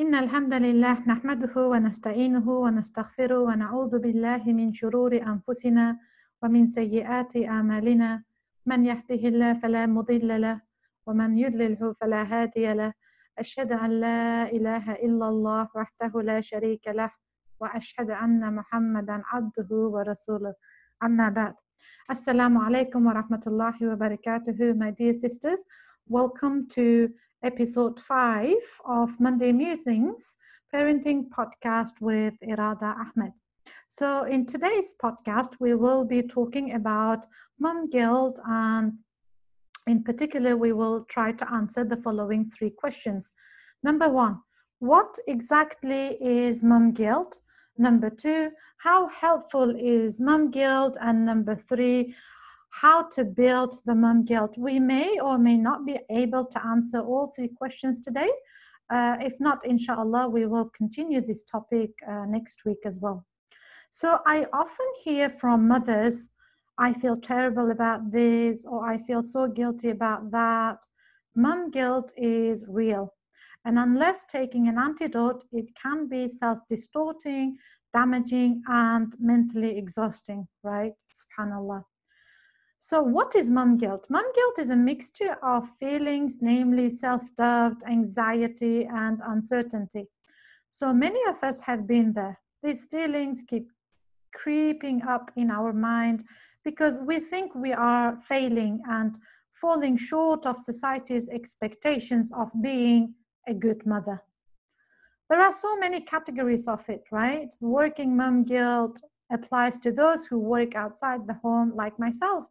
إن الحمد لله نحمده ونستعينه ونستغفره ونعوذ بالله من شرور أنفسنا ومن سيئات أعمالنا. من يهده الله فلا مضل له ومن يضلله فلا هادي له. أشهد أن لا إله إلا الله وحده لا شريك له وأشهد أن محمدا عبده ورسوله. أما بعد السلام عليكم ورحمة الله وبركاته my dear sisters. Welcome to episode 5 of Monday Musings parenting podcast with Iroda Ahmed. So in today's podcast we will be talking about mom guilt and in particular we will try to answer the following three questions. Number one what exactly is mom guilt? Number two, how helpful is mom guilt? And number three, how to build the mom guilt. We may or may not be able to answer all three questions today. Uh, if not, inshallah, we will continue this topic uh, next week as well. So I often hear from mothers, I feel terrible about this, or I feel so guilty about that. Mom guilt is real. And unless taking an antidote, it can be self distorting, damaging, and mentally exhausting, right? SubhanAllah. So, what is mom guilt? Mom guilt is a mixture of feelings, namely self doubt, anxiety, and uncertainty. So, many of us have been there. These feelings keep creeping up in our mind because we think we are failing and falling short of society's expectations of being a good mother. There are so many categories of it, right? Working mom guilt applies to those who work outside the home, like myself.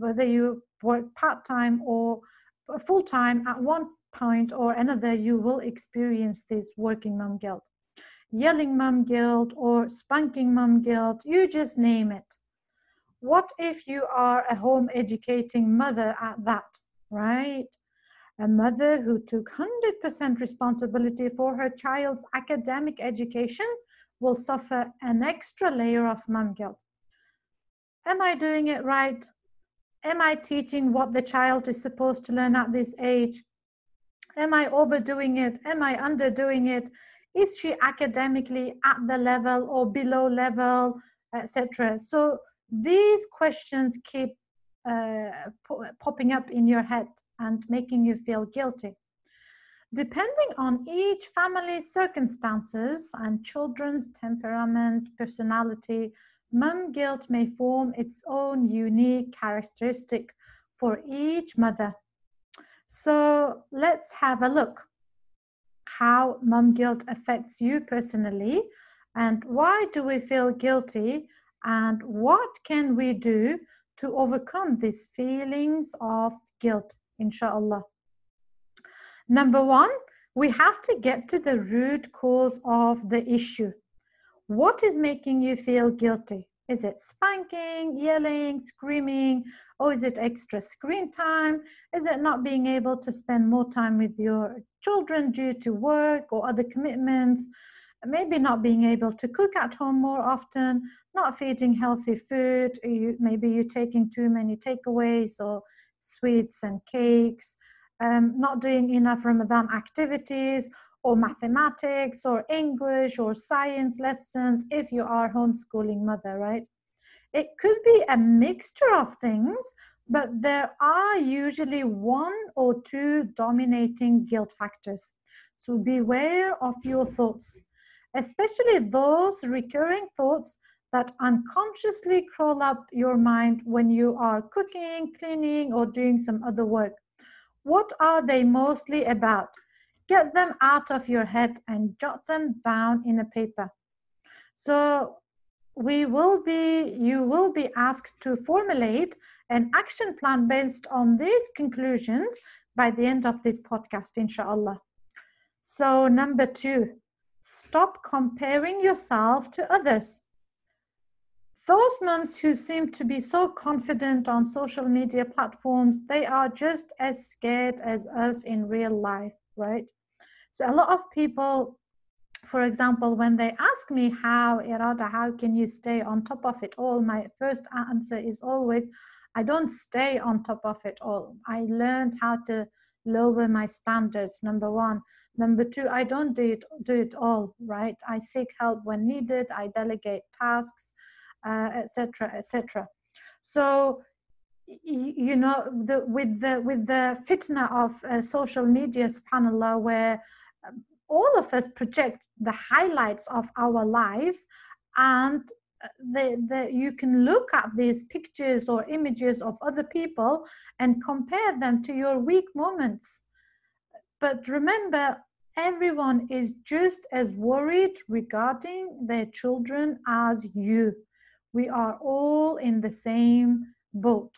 Whether you work part time or full time, at one point or another, you will experience this working mom guilt. Yelling mom guilt or spanking mom guilt, you just name it. What if you are a home educating mother at that, right? a mother who took 100% responsibility for her child's academic education will suffer an extra layer of mom guilt. Am I doing it right? Am I teaching what the child is supposed to learn at this age? Am I overdoing it? Am I underdoing it? Is she academically at the level or below level, etc.? So these questions keep uh, popping up in your head and making you feel guilty. Depending on each family's circumstances and children's temperament, personality, mom guilt may form its own unique characteristic for each mother. So let's have a look how mom guilt affects you personally and why do we feel guilty and what can we do to overcome these feelings of guilt inshallah. Number one, we have to get to the root cause of the issue. What is making you feel guilty? Is it spanking, yelling, screaming, or is it extra screen time? Is it not being able to spend more time with your children due to work or other commitments? Maybe not being able to cook at home more often, not feeding healthy food, you, maybe you're taking too many takeaways or sweets and cakes, um, not doing enough Ramadan activities or mathematics or English or science lessons if you are homeschooling mother, right? It could be a mixture of things, but there are usually one or two dominating guilt factors. So beware of your thoughts, especially those recurring thoughts that unconsciously crawl up your mind when you are cooking, cleaning, or doing some other work. What are they mostly about? Get them out of your head and jot them down in a paper. So, we will be, you will be asked to formulate an action plan based on these conclusions by the end of this podcast, inshallah. So, number two, stop comparing yourself to others those moms who seem to be so confident on social media platforms, they are just as scared as us in real life, right? So a lot of people, for example, when they ask me how, Iroda, how can you stay on top of it all? My first answer is always, I don't stay on top of it all. I learned how to lower my standards number one number two i don't do it do it all right i seek help when needed i delegate tasks etc uh, etc et so you know the, with the with the fitna of uh, social media subhanallah where um, all of us project the highlights of our lives and uh, the, the, you can look at these pictures or images of other people and compare them to your weak moments. But remember everyone is just as worried regarding their children as you. We are all in the same boat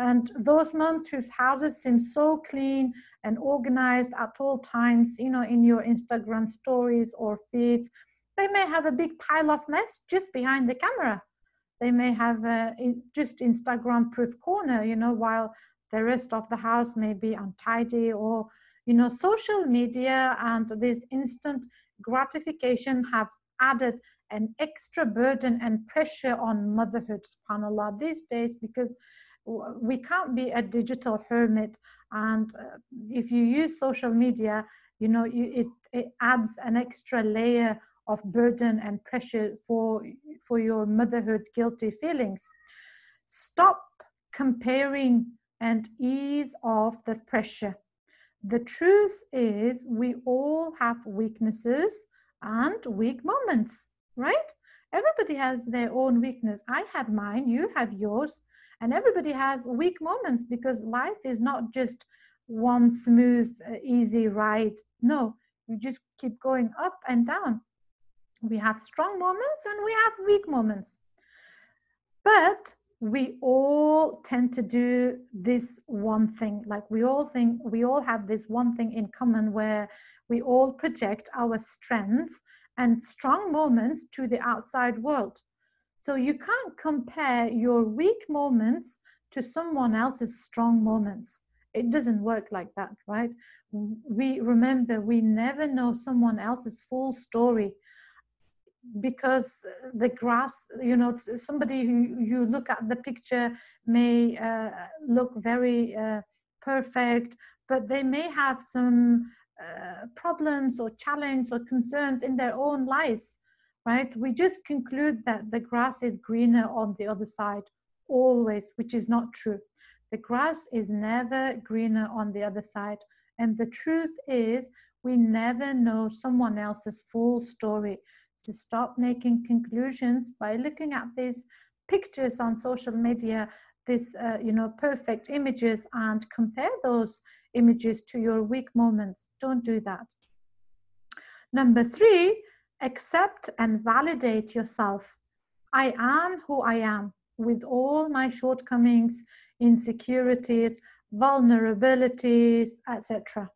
and those moms whose houses seem so clean and organized at all times you know in your instagram stories or feeds. They may have a big pile of mess just behind the camera. They may have uh, a, just instagram proof corner you know while the rest of the house may be untidy or you know social media and this instant gratification have added an extra burden and pressure on motherhood subhanallah these days because we can't be a digital hermit and uh, if you use social media you know you, it, it adds an extra layer of burden and pressure for for your motherhood guilty feelings. Stop comparing and ease off the pressure. The truth is we all have weaknesses and weak moments right? Everybody has their own weakness. I have mine you have yours and everybody has weak moments because life is not just one smooth uh, easy ride. No you just keep going up and down. We have strong moments and we have weak moments. But we all tend to do this one thing. Like we all think we all have this one thing in common where we all project our strengths and strong moments to the outside world so you can't compare your weak moments to someone else's strong moments. It doesn't work like that right? We remember we never know someone else's full story because the grass you know somebody who you look at the picture may uh, look very uh, perfect but they may have some uh, problems or challenges or concerns in their own lives right? We just conclude that the grass is greener on the other side always which is not true. The grass is never greener on the other side. And the truth is we never know someone else's full story. So stop making conclusions by looking at these pictures on social media these uh, you know perfect images and compare those images to your weak moments. Don't do that. Number three accept and validate yourself i am who i am with all my shortcomings insecurities vulnerabilities etc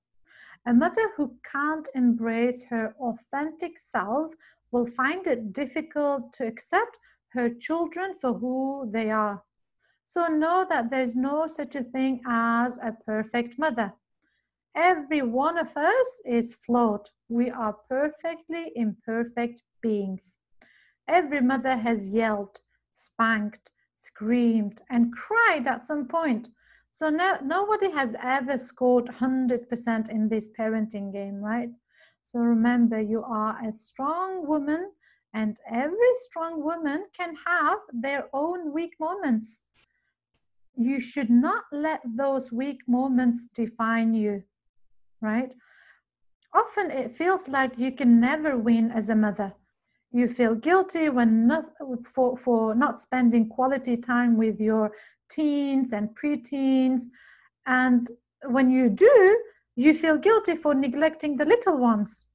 a mother who can't embrace her authentic self will find it difficult to accept her children for who they are. So know that there's no such a thing as a perfect mother. Every one of us is flawed. We are perfectly imperfect beings. Every mother has yelled, spanked, screamed, and cried at some point. So no, nobody has ever scored 100% in this parenting game, right? So remember, you are a strong woman, and every strong woman can have their own weak moments. You should not let those weak moments define you, right? Often it feels like you can never win as a mother. You feel guilty when not, for, for not spending quality time with your teens and preteens. And when you do, you feel guilty for neglecting the little ones.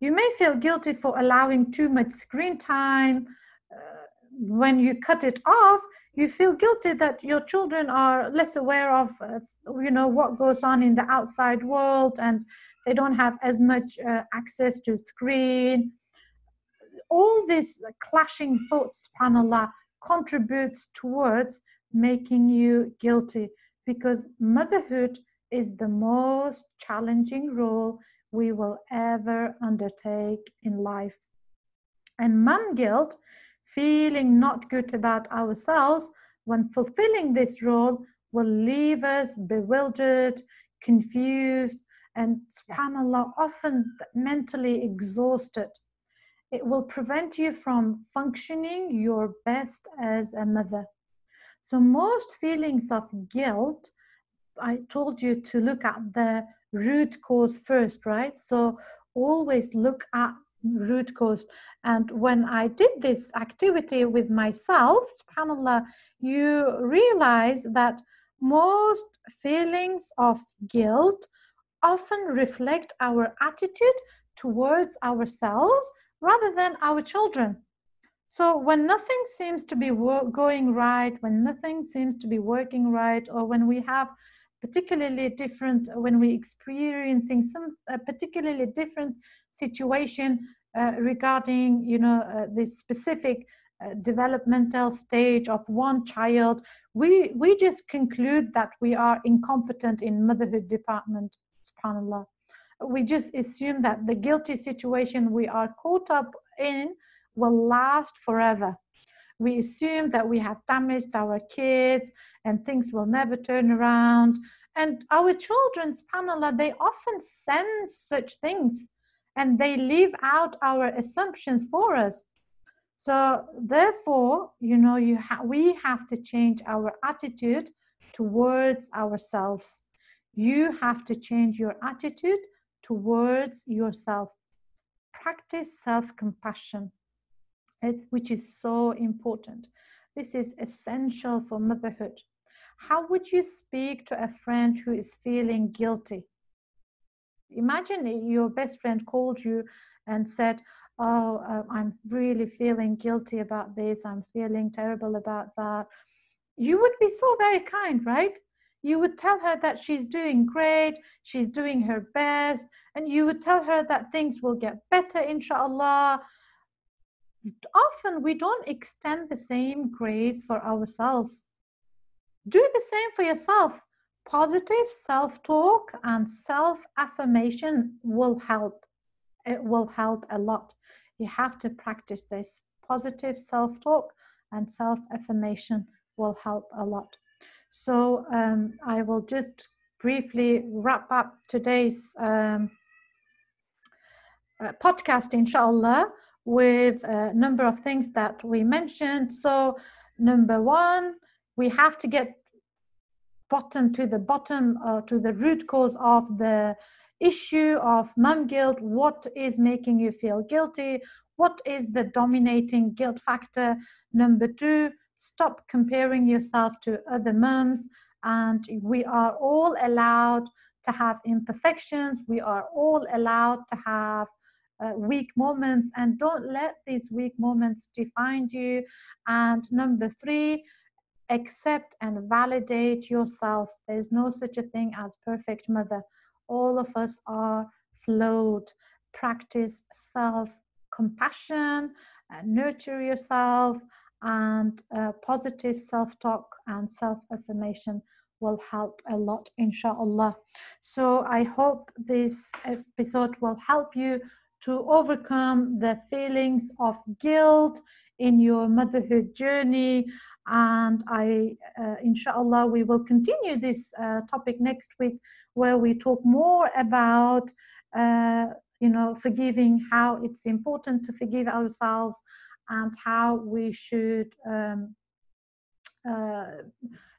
You may feel guilty for allowing too much screen time. Uh, when you cut it off, you feel guilty that your children are less aware of, uh, you know, what goes on in the outside world, and they don't have as much uh, access to screen. All these clashing thoughts, subhanallah, contributes towards making you guilty because motherhood is the most challenging role we will ever undertake in life. And mom guilt, feeling not good about ourselves when fulfilling this role, will leave us bewildered, confused, and subhanAllah, often mentally exhausted. It will prevent you from functioning your best as a mother. So, most feelings of guilt, I told you to look at the root cause first, right? So, always look at root cause. And when I did this activity with myself, subhanAllah, you realize that most feelings of guilt often reflect our attitude towards ourselves rather than our children. So when nothing seems to be going right, when nothing seems to be working right, or when we have particularly different, when we experiencing some uh, particularly different situation uh, regarding, you know, uh, this specific uh, developmental stage of one child, we we just conclude that we are incompetent in motherhood department subhanallah. We just assume that the guilty situation we are caught up in will last forever. We assume that we have damaged our kids and things will never turn around. And our children subhanallah they often sense such things and they leave out our assumptions for us so therefore you know you ha- we have to change our attitude towards ourselves you have to change your attitude towards yourself. Practice self compassion, which is so important. This is essential for motherhood. How would you speak to a friend who is feeling guilty? Imagine your best friend called you and said, Oh, uh, I'm really feeling guilty about this. I'm feeling terrible about that. You would be so very kind, right? you would tell her that she's doing great, she's doing her best, and you would tell her that things will get better, inshallah. Often we don't extend the same grace for ourselves. Do the same for yourself. Positive self talk and self affirmation will help. It will help a lot. You have to practice this. Positive self talk and self affirmation will help a lot. So um, I will just briefly wrap up today's um, uh, podcast, inshallah, with a number of things that we mentioned. So, number one, we have to get bottom to the bottom uh, to the root cause of the issue of mom guilt. What is making you feel guilty? What is the dominating guilt factor? Number two stop comparing yourself to other moms and we are all allowed to have imperfections. We are all allowed to have uh, weak moments. And don't let these weak moments define you. And number three accept and validate yourself there's no such a thing as perfect mother all of us are flawed practice self compassion uh, nurture yourself and uh, positive self talk and self affirmation will help a lot, inshallah. So I hope this episode will help you to overcome the feelings of guilt in your motherhood journey. And I, uh, inshallah, we will continue this uh, topic next week where we talk more about, uh, you know, forgiving, how it's important to forgive ourselves and how we should um, uh,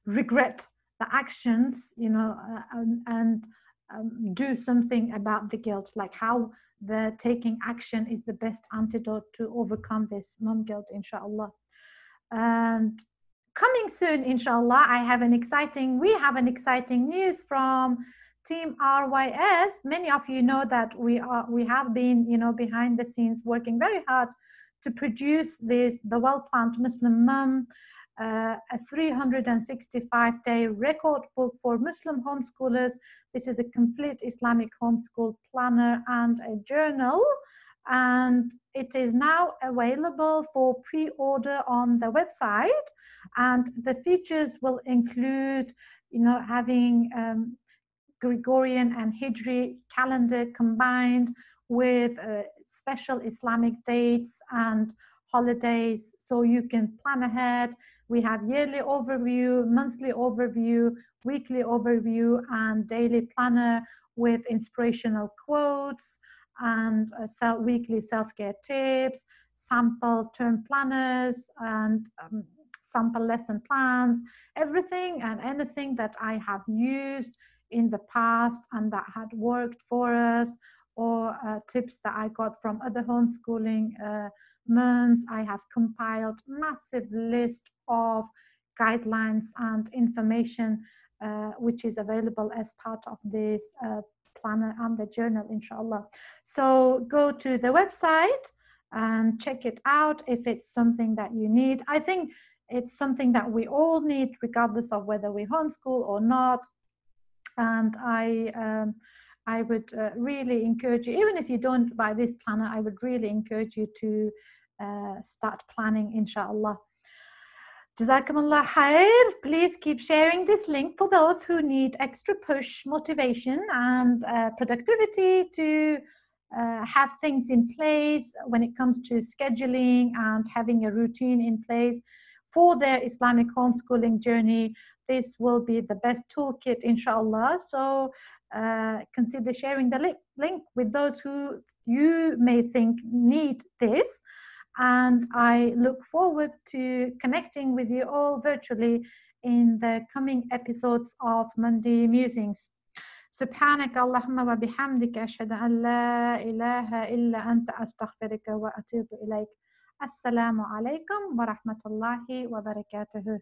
regret the actions, you know, uh, and, and um, do something about the guilt, like how the taking action is the best antidote to overcome this mom guilt, inshallah. And coming soon, inshallah, I have an exciting, we have an exciting news from Team RYS. Many of you know that we are, we have been, you know, behind the scenes working very hard to produce this, the well-planned Muslim mom, uh, a 365 day record book for Muslim homeschoolers. This is a complete Islamic homeschool planner and a journal. And it is now available for pre order on the website. And the features will include, you know, having um, Gregorian and Hijri calendar combined with uh, special Islamic dates and holidays so you can plan ahead. We have yearly overview, monthly overview, weekly overview, and daily planner with inspirational quotes and uh, self, weekly self-care tips, sample term planners, and um, sample lesson plans, everything and anything that I have used in the past and that had worked for us or uh, tips that I got from other homeschooling uh, months. I have compiled massive list of guidelines and information uh, which is available as part of this planner and the journal inshallah. So go to the website and check it out if it's something that you need. I think it's something that we all need regardless of whether we homeschool or not. And I um, I would uh, really encourage you, even if you don't buy this planner, I would really encourage you to uh, start planning, inshallah. Jazakumullah khair. Please keep sharing this link for those who need extra push, motivation, and uh, productivity to uh, have things in place when it comes to scheduling and having a routine in place for their Islamic homeschooling journey. This will be the best toolkit, inshallah. So uh, consider sharing the link, link with those who you may think need this. And I look forward to connecting with you all virtually in the coming episodes of Monday Musings. سبحانك اللهم وبحمدك أشهد أن لا إله إلا أنت أستغفرك وأتوب إليك السلام عليكم ورحمة الله وبركاته